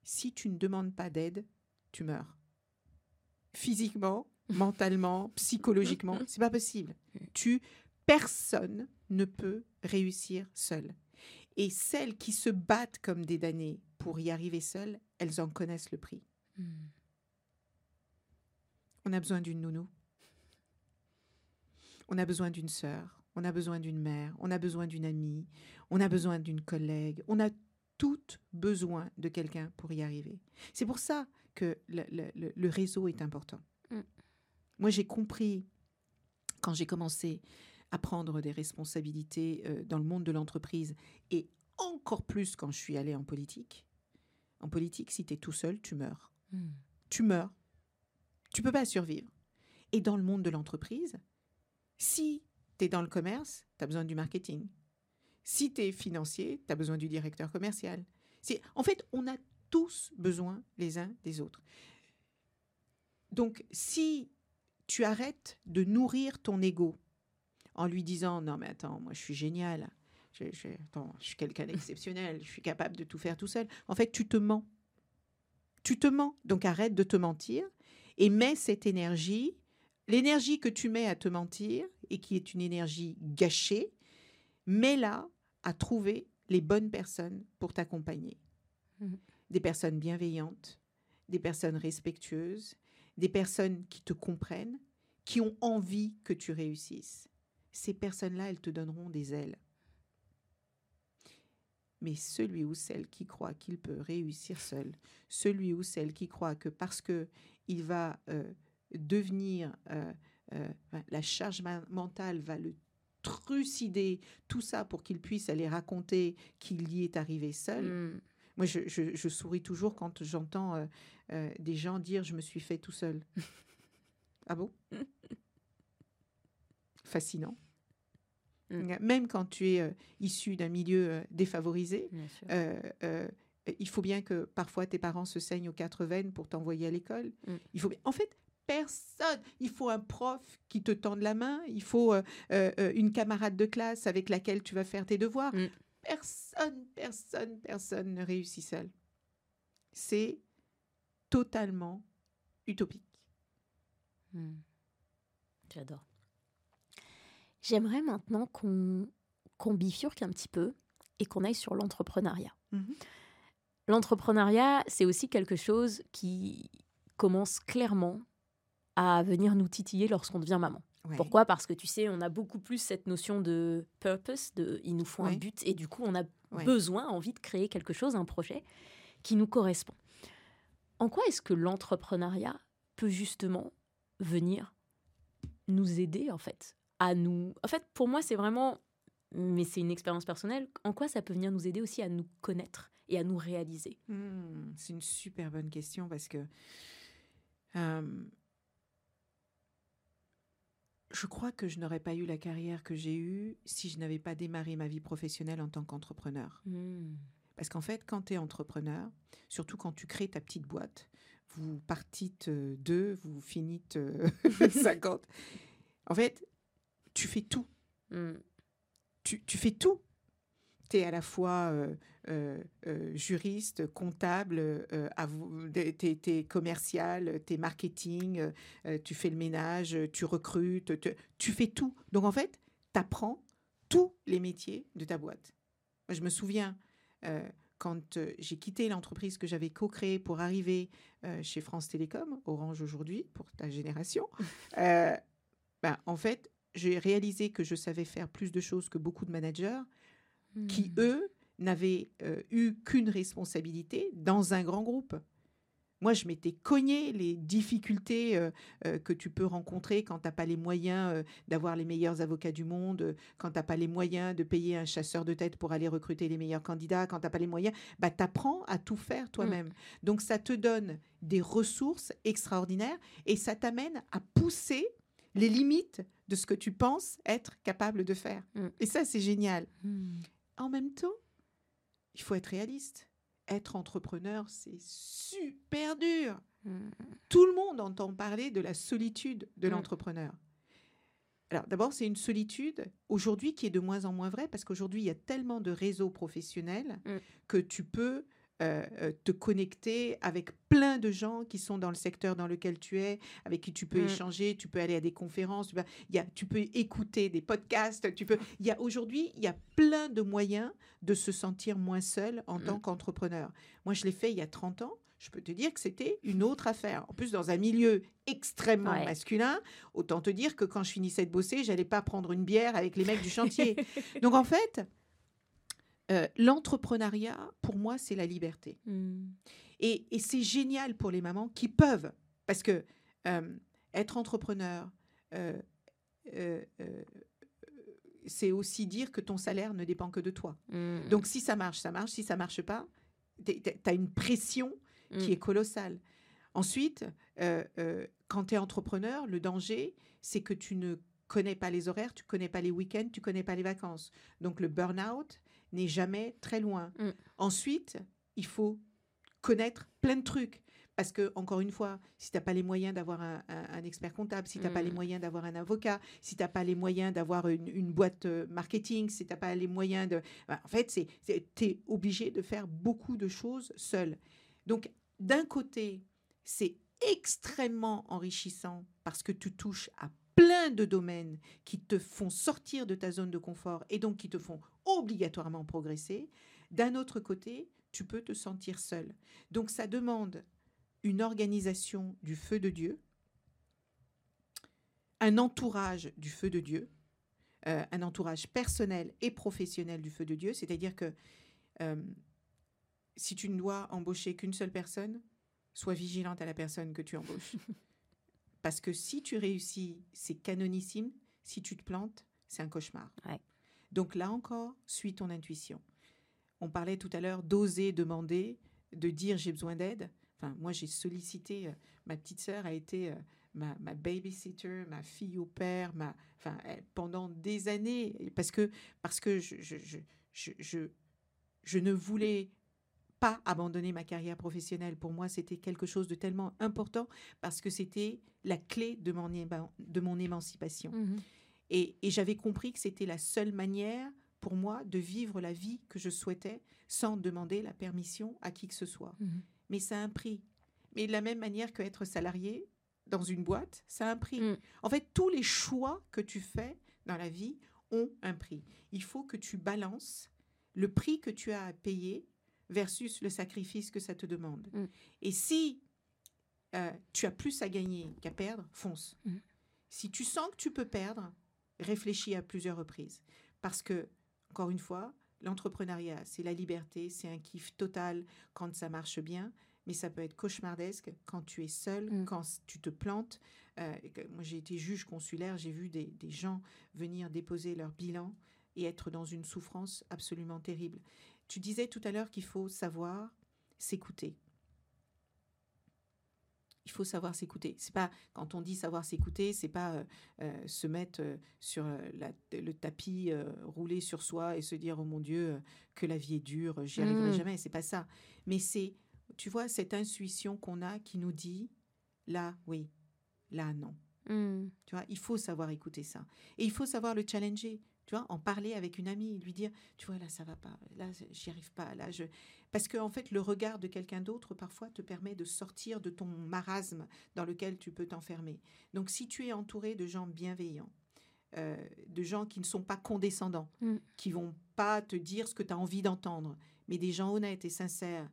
si tu ne demandes pas d'aide, tu meurs. Physiquement, mentalement, psychologiquement, c'est pas possible. Tu personne ne peut réussir seul. Et celles qui se battent comme des damnées pour y arriver seules, elles en connaissent le prix. Mm. On a besoin d'une nounou. On a besoin d'une sœur. On a besoin d'une mère. On a besoin d'une amie. On a besoin d'une collègue. On a toutes besoin de quelqu'un pour y arriver. C'est pour ça que le, le- le- le réseau est important. Mm. Moi, j'ai compris quand j'ai commencé à prendre des responsabilités euh, dans le monde de l'entreprise et encore plus quand je suis allée en politique. En politique, si tu es tout seul, tu meurs Mm. tu meurs. Tu peux pas survivre. Et dans le monde de l'entreprise, si tu es dans le commerce, tu as besoin du marketing. Si tu es financier, tu as besoin du directeur commercial. En fait, on a tous besoin les uns des autres. Donc si tu arrêtes de nourrir ton ego en lui disant non mais attends, moi je suis génial. Je, je- attends, je suis quelqu'un d'exceptionnel, je suis capable de tout faire tout seul. En fait, tu te mens. Tu te mens. Donc arrête de te mentir et mets cette énergie, l'énergie que tu mets à te mentir et qui est une énergie gâchée, mets-la à trouver les bonnes personnes pour t'accompagner. Mhm. Des personnes bienveillantes, des personnes respectueuses, des personnes qui te comprennent, qui ont envie que tu réussisses. Ces personnes-là, elles te donneront des ailes. Mais celui ou celle qui croit qu'il peut réussir seul, celui ou celle qui croit que parce que il va euh, devenir euh, euh, la charge mentale va le trucider, tout ça pour qu'il puisse aller raconter qu'il y est arrivé seul. Mm. Moi, je, je- je souris toujours quand j'entends euh, euh, des gens dire je me suis fait tout seul. ah bon? Fascinant. Mm. Même quand tu es issu d'un milieu défavorisé, il faut bien que parfois tes parents se saignent aux quatre veines pour t'envoyer à l'école. Mm. Il faut bien- En fait, personne. Il faut un prof qui te tende la main. Il faut euh, euh, euh, une camarade de classe avec laquelle tu vas faire tes devoirs. Mm. Personne, personne, personne ne réussit seul. C'est totalement utopique. Mm. J'adore. J'aimerais maintenant qu'on bifurque un petit peu et qu'on aille sur l'entrepreneuriat. Mhm. L'entrepreneuriat, c'est aussi quelque chose qui commence clairement à venir nous titiller lorsqu'on devient maman. Ouais. Pourquoi? Parce que tu sais, on a beaucoup plus cette notion de purpose, de il nous faut un but, et du coup, on a Ouais. besoin, envie de créer quelque chose, un projet qui nous correspond. En quoi est-ce que l'entrepreneuriat peut justement venir nous aider, en fait, à nous... En fait, pour moi, c'est vraiment, mais c'est une expérience personnelle, en quoi ça peut venir nous aider aussi à nous connaître et à nous réaliser? Hmm, c'est une super bonne question parce que euh, Je crois que je n'aurais pas eu la carrière que j'ai eue si je n'avais pas démarré ma vie professionnelle en tant qu'entrepreneur. Hmm. Parce qu'en fait, quand tu es entrepreneur, surtout quand tu crées ta petite boîte, vous partîtes euh, deux, vous finissez euh, 50. En fait, tu fais tout. Hmm. Tu, tu fais tout. Tu es à la fois euh, euh, euh, juriste, comptable, tu es, commercial, tu es marketing, tu fais le ménage, tu recrutes, te- tu fais tout. Donc en fait, tu apprends tous les métiers de ta boîte. Moi, je me souviens, quand j'ai quitté l'entreprise que j'avais co-créée pour arriver euh, chez France Télécom, Orange aujourd'hui, pour ta génération, euh, ben, en fait, j'ai réalisé que je savais faire plus de choses que beaucoup de managers qui, Hmm. eux, n'avaient euh, eu qu'une responsabilité dans un grand groupe. Moi, je m'étais cogné les difficultés euh, euh, que tu peux rencontrer quand tu n'as pas les moyens euh, d'avoir les meilleurs avocats du monde, quand tu n'as pas les moyens de payer un chasseur de tête pour aller recruter les meilleurs candidats, quand tu n'as pas les moyens, bah, tu apprends à tout faire toi-même. Donc, ça te donne des ressources extraordinaires et ça t'amène à pousser les limites de ce que tu penses être capable de faire. Mm. Et ça, c'est génial. Hmm. En même temps, il faut être réaliste. Être entrepreneur, c'est super dur. Hmm. Tout le monde entend parler de la solitude de Mm. l'entrepreneur. Alors d'abord, c'est une solitude aujourd'hui qui est de moins en moins vraie parce qu'aujourd'hui, il y a tellement de réseaux professionnels Mm. que tu peux euh, euh, te connecter avec plein de gens qui sont dans le secteur dans lequel tu es, avec qui tu peux Mm. échanger, tu peux aller à des conférences, tu peux, il y a, tu peux écouter des podcasts, tu peux. Il y a aujourd'hui, il y a plein de moyens de se sentir moins seul en Mm. tant qu'entrepreneur. Moi, je l'ai fait il y a 30 ans. Je peux te dire que c'était une autre affaire. En plus, dans un milieu extrêmement Ouais. masculin, autant te dire que quand je finissais de bosser, j'allais pas prendre une bière avec les mecs du chantier. Donc en fait, euh, l'entrepreneuriat, pour moi, c'est la liberté. Hmm. Et, et c'est génial pour les mamans qui peuvent, parce que euh, être entrepreneur, euh, c'est aussi dire que ton salaire ne dépend que de toi. Hmm. Donc si ça marche, ça marche. Si ça marche pas, tu as une pression qui Hmm. est colossale. Ensuite, quand tu es entrepreneur, le danger, c'est que tu ne connais pas les horaires, tu connais pas les week-ends, tu connais pas les vacances. Donc le burn-out n'est jamais très loin. Mm. Ensuite, il faut connaître plein de trucs. Parce que, encore une fois, si tu n'as pas les moyens d'avoir un, un- un expert comptable, si tu n'as pas les Mm. moyens d'avoir un avocat, si tu n'as pas les moyens d'avoir une, une boîte euh, marketing, si tu n'as pas les moyens de... bah, en fait, tu es obligé de faire beaucoup de choses seul. Donc, d'un côté, c'est extrêmement enrichissant parce que tu touches à de domaines qui te font sortir de ta zone de confort et donc qui te font obligatoirement progresser. D'un autre côté, tu peux te sentir seul. Donc ça demande une organisation du feu de Dieu, un entourage du feu de Dieu, euh, un entourage personnel et professionnel du feu de Dieu, c'est-à-dire que euh, si tu ne dois embaucher qu'une seule personne, sois vigilante à la personne que tu embauches. Parce que si tu réussis, c'est canonissime. Si tu te plantes, c'est un cauchemar. Ouais. Donc là encore, suis ton intuition. On parlait tout à l'heure d'oser demander, de dire j'ai besoin d'aide. Enfin, moi, j'ai sollicité, euh, ma petite sœur a été euh, ma, ma babysitter, ma fille au père, ma, enfin, elle- pendant des années, parce que, parce que je, je, je, je, je ne voulais pas abandonner ma carrière professionnelle. Pour moi, c'était quelque chose de tellement important parce que c'était la clé de mon, de mon émancipation. Mhm. Et, et j'avais compris que c'était la seule manière pour moi de vivre la vie que je souhaitais sans demander la permission à qui que ce soit. Mhm. Mais ça a un prix. Mais de la même manière que être salarié dans une boîte, ça a un prix. Mm. En fait, tous les choix que tu fais dans la vie ont un prix. Il faut que tu balances le prix que tu as à payer versus le sacrifice que ça te demande. Mm. Et si euh, tu as plus à gagner qu'à perdre, fonce. Mm. Si tu sens que tu peux perdre, réfléchis à plusieurs reprises. Parce que, encore une fois, l'entrepreneuriat, c'est la liberté, c'est un kiff total quand ça marche bien, mais ça peut être cauchemardesque quand tu es seul, Mm. quand tu te plantes. Euh, moi, j'ai été juge consulaire, j'ai vu des, des gens venir déposer leur bilan et être dans une souffrance absolument terrible. Tu disais tout à l'heure qu'il faut savoir s'écouter. il faut savoir s'écouter. C'est pas quand on dit savoir s'écouter, c'est pas euh, euh, se mettre euh, sur la, le tapis, rouler sur soi et se dire oh mon Dieu que la vie est dure, j'y arriverai Mm. jamais. C'est pas ça. Mais c'est, tu vois, cette intuition qu'on a qui nous dit là, oui, là, non. Mm. Tu vois, il faut savoir écouter ça. Et il faut savoir le challenger. Tu vois, en parler avec une amie, lui dire, tu vois, là, ça va pas, là, j'y arrive pas, là, je... Parce qu'en en fait, le regard de quelqu'un d'autre, parfois, te permet de sortir de ton marasme dans lequel tu peux t'enfermer. Donc, si tu es entouré de gens bienveillants, euh, de gens qui ne sont pas condescendants, Mm. qui vont pas te dire ce que tu as envie d'entendre, mais des gens honnêtes et sincères,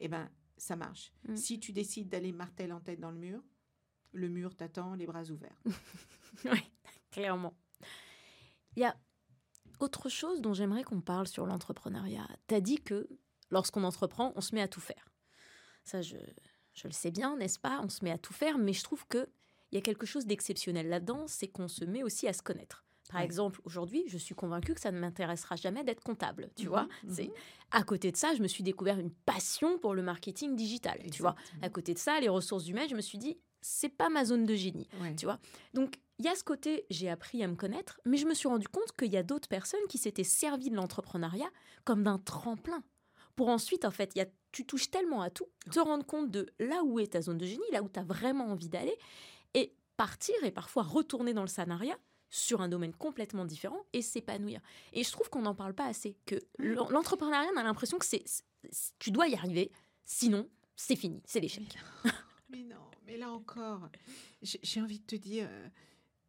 eh ben, ça marche. Mm. Si tu décides d'aller martel en tête dans le mur, le mur t'attend les bras ouverts. Oui, clairement. Il y a autre chose dont j'aimerais qu'on parle sur l'entrepreneuriat. Tu as dit que lorsqu'on entreprend, on se met à tout faire. Ça, je, je le sais bien, n'est-ce pas? On se met à tout faire, mais je trouve qu'il y a quelque chose d'exceptionnel là-dedans, c'est qu'on se met aussi à se connaître. Par Ouais. exemple, aujourd'hui, je suis convaincue que ça ne m'intéressera jamais d'être comptable, tu Mhm, vois? mhm. C'est à côté de ça, je me suis découvert une passion pour le marketing digital, tu vois? À côté de ça, les ressources humaines, je me suis dit, c'est pas ma zone de génie. Ouais. Tu vois? Donc, il y a ce côté, j'ai appris à me connaître, mais je me suis rendu compte qu'il y a d'autres personnes qui s'étaient servies de l'entrepreneuriat comme d'un tremplin. Pour ensuite, en fait, y a, tu touches tellement à tout, te rendre compte de là où est ta zone de génie, là où tu as vraiment envie d'aller, et partir et parfois retourner dans le salariat sur un domaine complètement différent et s'épanouir. Et je trouve qu'on n'en parle pas assez, que l'en- l'entrepreneuriat, on a l'impression que c'est, tu dois y arriver, sinon c'est fini, c'est l'échec. Mais non, mais là encore, j'ai j'ai envie de te dire, euh,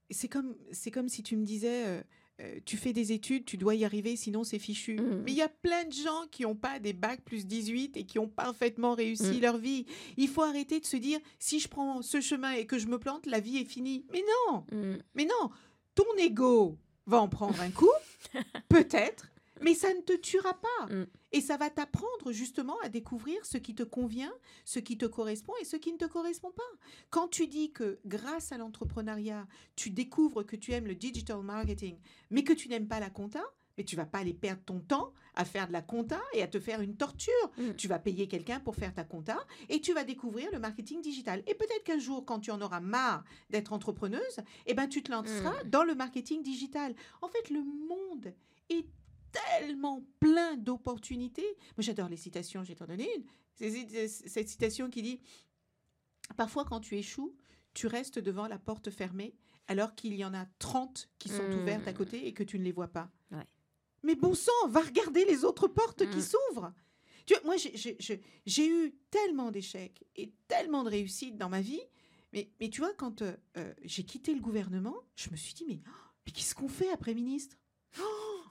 c'est comme, c'est comme si tu me disais, euh, euh, tu fais des études, tu dois y arriver, sinon c'est fichu. Mhm. Mais il y a plein de gens qui n'ont pas des bacs plus 18 et qui ont parfaitement réussi Mhm. leur vie. Il faut arrêter de se dire, si je prends ce chemin et que je me plante, la vie est finie. Mais non, Mm. mais non, ton ego va en prendre un coup, peut-être, mais ça ne te tuera pas. Mm. Et ça va t'apprendre justement à découvrir ce qui te convient, ce qui te correspond et ce qui ne te correspond pas. Quand tu dis que grâce à l'entrepreneuriat, tu découvres que tu aimes le digital marketing, mais que tu n'aimes pas la compta, mais tu vas pas aller perdre ton temps à faire de la compta et à te faire une torture. Mm. Tu vas payer quelqu'un pour faire ta compta et tu vas découvrir le marketing digital. Et peut-être qu'un jour, quand tu en auras marre d'être entrepreneuse, eh ben, tu te lanceras dans le marketing digital. En fait, le monde est tellement plein d'opportunités. Moi, j'adore les citations, j'ai t'en donné une. Cette citation qui dit Parfois, quand tu échoues, tu restes devant la porte fermée alors qu'il y en a 30 qui sont Mm. ouvertes à côté et que tu ne les vois pas. Ouais. Mais bon sang, va regarder les autres portes qui s'ouvrent. Tu vois, moi, j'ai- eu tellement d'échecs et tellement de réussites dans ma vie. Mais, mais tu vois, quand euh, euh, j'ai quitté le gouvernement, je me suis dit, mais, oh, mais qu'est-ce qu'on fait après ministre? Oh,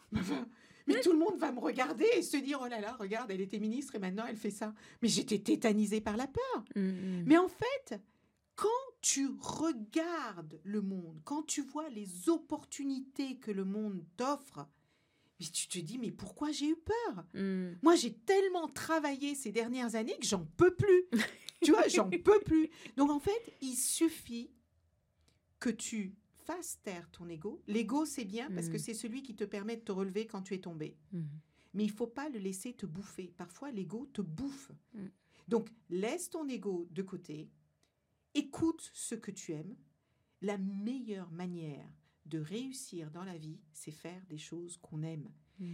mais tout le monde va me regarder et se dire, oh là là, regarde, elle était ministre et maintenant elle fait ça. Mais j'étais tétanisée par la peur. Mm. Mais en fait, quand tu regardes le monde, quand tu vois les opportunités que le monde t'offre, mais tu te dis, mais pourquoi j'ai eu peur? Mm. Moi, j'ai tellement travaillé ces dernières années que j'en peux plus. tu vois, j'en peux plus. Donc, en fait, il suffit que tu fasses taire ton ego. L'ego, c'est bien parce que Mm. c'est celui qui te permet de te relever quand tu es tombé. Mm. Mais il faut pas le laisser te bouffer. Parfois, l'ego te bouffe. Mm. Donc, laisse ton ego de côté. Écoute ce que tu aimes. La meilleure manière de réussir dans la vie, c'est faire des choses qu'on aime.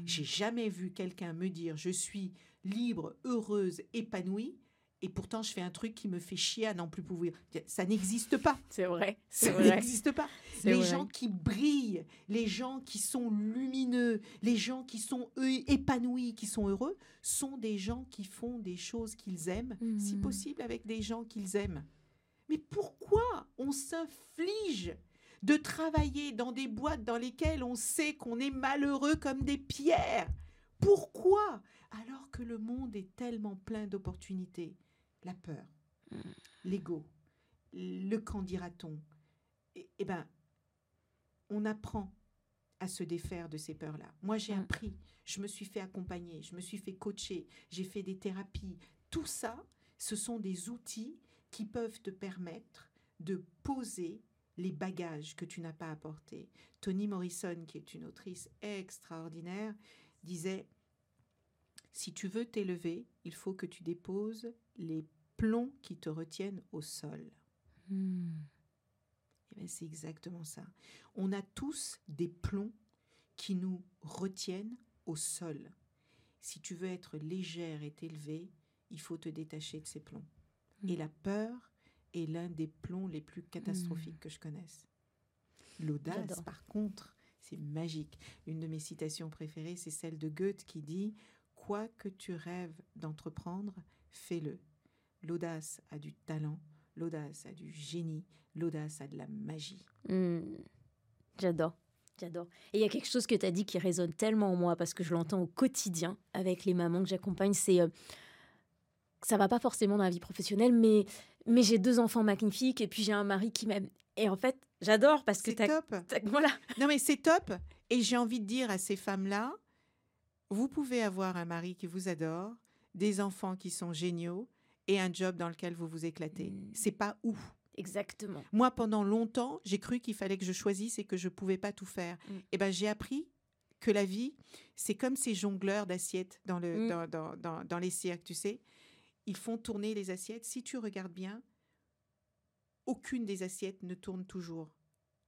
J'ai jamais vu quelqu'un me dire je suis libre, heureuse, épanouie, et pourtant je fais un truc qui me fait chier à n'en plus pouvoir. Ça n'existe pas. C'est vrai, Ça n'existe pas. Les vrai. gens qui brillent, les gens qui sont lumineux, les gens qui sont eux, épanouis, qui sont heureux, sont des gens qui font des choses qu'ils aiment, si Mhm. possible avec des gens qu'ils aiment. Mais pourquoi on s'inflige de travailler dans des boîtes dans lesquelles on sait qu'on est malheureux comme des pierres? Pourquoi? Alors que le monde est tellement plein d'opportunités. La peur, l'ego, le qu'en dira-t-on? Eh eh ben, on apprend à se défaire de ces peurs-là. Moi, j'ai Mm. appris, je me suis fait accompagner, je me suis fait coacher, j'ai fait des thérapies. Tout ça, ce sont des outils qui peuvent te permettre de poser les bagages que tu n'as pas apportés. Toni Morrison, qui est une autrice extraordinaire, disait Si tu veux t'élever, il faut que tu déposes les plombs qui te retiennent au sol. Hmm. Eh c'est exactement ça. On a tous des plombs qui nous retiennent au sol. Si tu veux être légère et t'élever, il faut te détacher de ces plombs. Mm. Et la peur est l'un des plombs les plus catastrophiques que je connaisse. L'audace, par contre, c'est magique. Une de mes citations préférées, c'est celle de Goethe qui dit Quoi que tu rêves d'entreprendre, fais-le. L'audace a du talent, l'audace a du génie, l'audace a de la magie. Hmm. J'adore. J'adore. Et il y a quelque chose que tu as dit qui résonne tellement en moi parce que je l'entends au quotidien avec les mamans que j'accompagne. C'est. euh, ça va pas forcément dans la vie professionnelle, mais, mais j'ai deux enfants magnifiques et puis j'ai un mari qui m'aime. Et en fait, j'adore parce que C'est top. t'as- Voilà. Non, mais c'est top. Et j'ai envie de dire à ces femmes-là, vous pouvez avoir un mari qui vous adore, des enfants qui sont géniaux et un job dans lequel vous vous éclatez. Mm. C'est pas où. Exactement. Moi, pendant longtemps, j'ai cru qu'il fallait que je choisisse et que je pouvais pas tout faire. Mm. Et ben, j'ai appris que la vie, c'est comme ces jongleurs d'assiettes dans, le, Mm. dans, dans, dans, dans les cirques, tu sais. Ils font tourner les assiettes. Si tu regardes bien, aucune des assiettes ne tourne toujours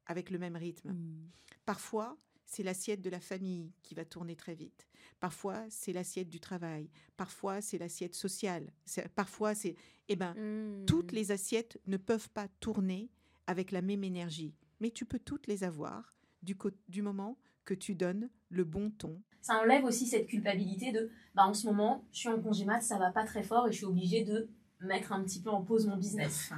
avec le même rythme. Hmm. Parfois, c'est l'assiette de la famille qui va tourner très vite. Parfois, c'est l'assiette du travail. Parfois, c'est l'assiette sociale. Parfois, c'est... Eh ben, Hmm. toutes les assiettes ne peuvent pas tourner avec la même énergie. Mais tu peux toutes les avoir du, du moment que tu donnes le bon ton. ça enlève aussi cette culpabilité de bah en ce moment je suis en congé mat ça va pas très fort et je suis obligée de mettre un petit peu en pause mon business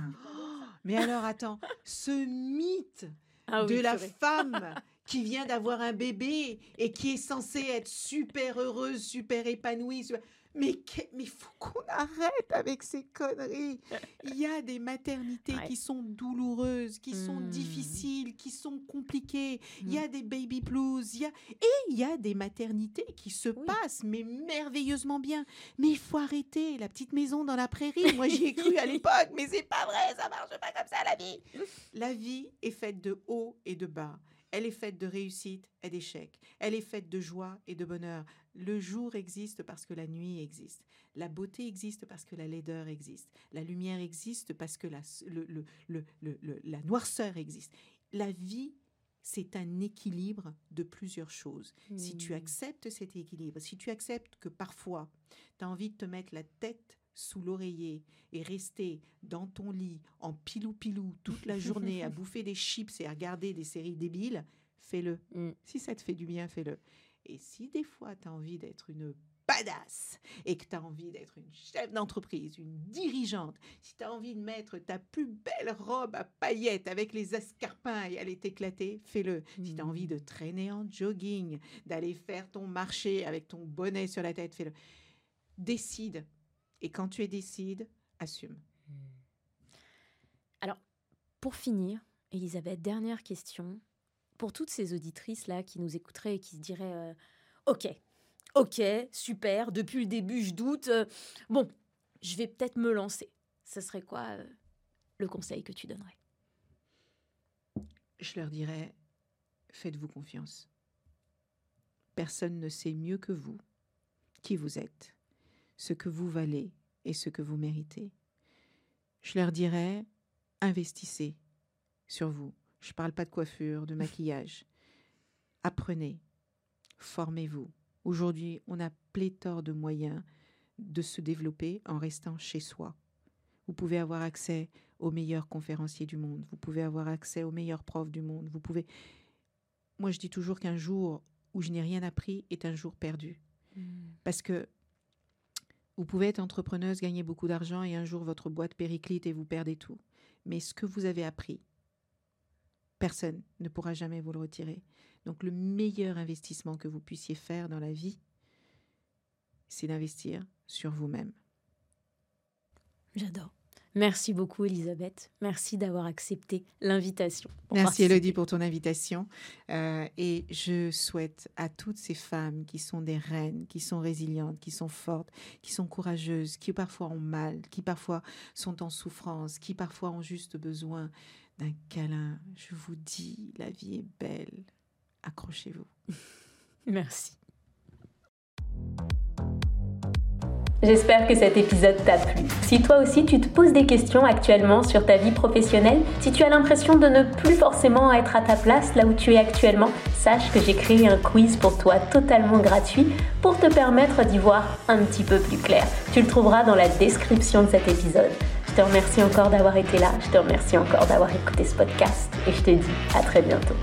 Mais alors, attends, ce mythe Ah oui, de la femme qui vient d'avoir un bébé et qui est censée être super heureuse, super épanouie. super- Mais mais faut qu'on arrête avec ces conneries. Il y a des maternités Ouais. qui sont douloureuses, qui sont Mm. difficiles, qui sont compliquées. Il y a des baby blues, il y a et il y a des maternités qui se Oui. passent mais merveilleusement bien. Mais il faut arrêter la petite maison dans la prairie. Moi j'y ai cru à l'époque, mais c'est pas vrai, ça marche pas comme ça la vie. La vie est faite de hauts et de bas. Elle est faite de réussite et d'échecs. Elle est faite de joie et de bonheur. Le jour existe parce que la nuit existe. La beauté existe parce que la laideur existe. La lumière existe parce que la, le- le- le- le- le- la noirceur existe. La vie, c'est un équilibre de plusieurs choses. Si tu Hmm. acceptes cet équilibre, si tu acceptes que parfois, tu as envie de te mettre la tête sous l'oreiller et rester dans ton lit en pilou-pilou toute la journée à bouffer des chips et à regarder des séries débiles, fais-le. Mm. Si ça te fait du bien, fais-le. Et si des fois tu as envie d'être une badass et que tu as envie d'être une chef d'entreprise, une dirigeante, si tu as envie de mettre ta plus belle robe à paillettes avec les escarpins et aller t'éclater, fais-le. Si tu as envie de traîner en jogging, d'aller faire ton marché avec ton bonnet sur la tête, fais-le. Décide. Et quand tu es décide, assume. Pour finir, Elisabeth, dernière question. Pour toutes ces auditrices-là qui nous écouteraient et qui se diraient euh, Ok, ok, super, depuis le début je doute, euh, bon, je vais peut-être me lancer. Ce serait quoi euh, le conseil que tu donnerais? Je leur dirais, faites-vous confiance. Personne ne sait mieux que vous qui vous êtes, ce que vous valez et ce que vous méritez. Je leur dirais, investissez sur vous. Je ne parle pas de coiffure, de maquillage. Apprenez, formez-vous. Aujourd'hui, on a pléthore de moyens de se développer en restant chez soi. Vous pouvez avoir accès aux meilleurs conférenciers du monde, vous pouvez avoir accès aux meilleurs profs du monde, vous pouvez... Moi, je dis toujours qu'un jour où je n'ai rien appris est un jour perdu. Parce que vous pouvez être entrepreneuse, gagner beaucoup d'argent et un jour votre boîte périclite et vous perdez tout. Mais ce que vous avez appris, personne ne pourra jamais vous le retirer. Donc le meilleur investissement que vous puissiez faire dans la vie, c'est d'investir sur vous-même. J'adore. Merci beaucoup, Elisabeth. Merci d'avoir accepté l'invitation. Merci. Elodie pour ton invitation. Euh, et je souhaite à toutes ces femmes qui sont des reines, qui sont résilientes, qui sont fortes, qui sont courageuses, qui parfois ont mal, qui parfois sont en souffrance, qui parfois ont juste besoin d'un câlin. Je vous dis, la vie est belle. Accrochez-vous. Merci. J'espère que cet épisode t'a plu. Si toi aussi tu te poses des questions actuellement sur ta vie professionnelle, si tu as l'impression de ne plus forcément être à ta place là où tu es actuellement, sache que j'ai créé un quiz pour toi totalement gratuit pour te permettre d'y voir un petit peu plus clair. Tu le trouveras dans la description de cet épisode. Je te remercie encore d'avoir été là, je te remercie encore d'avoir écouté ce podcast et je te dis à très bientôt.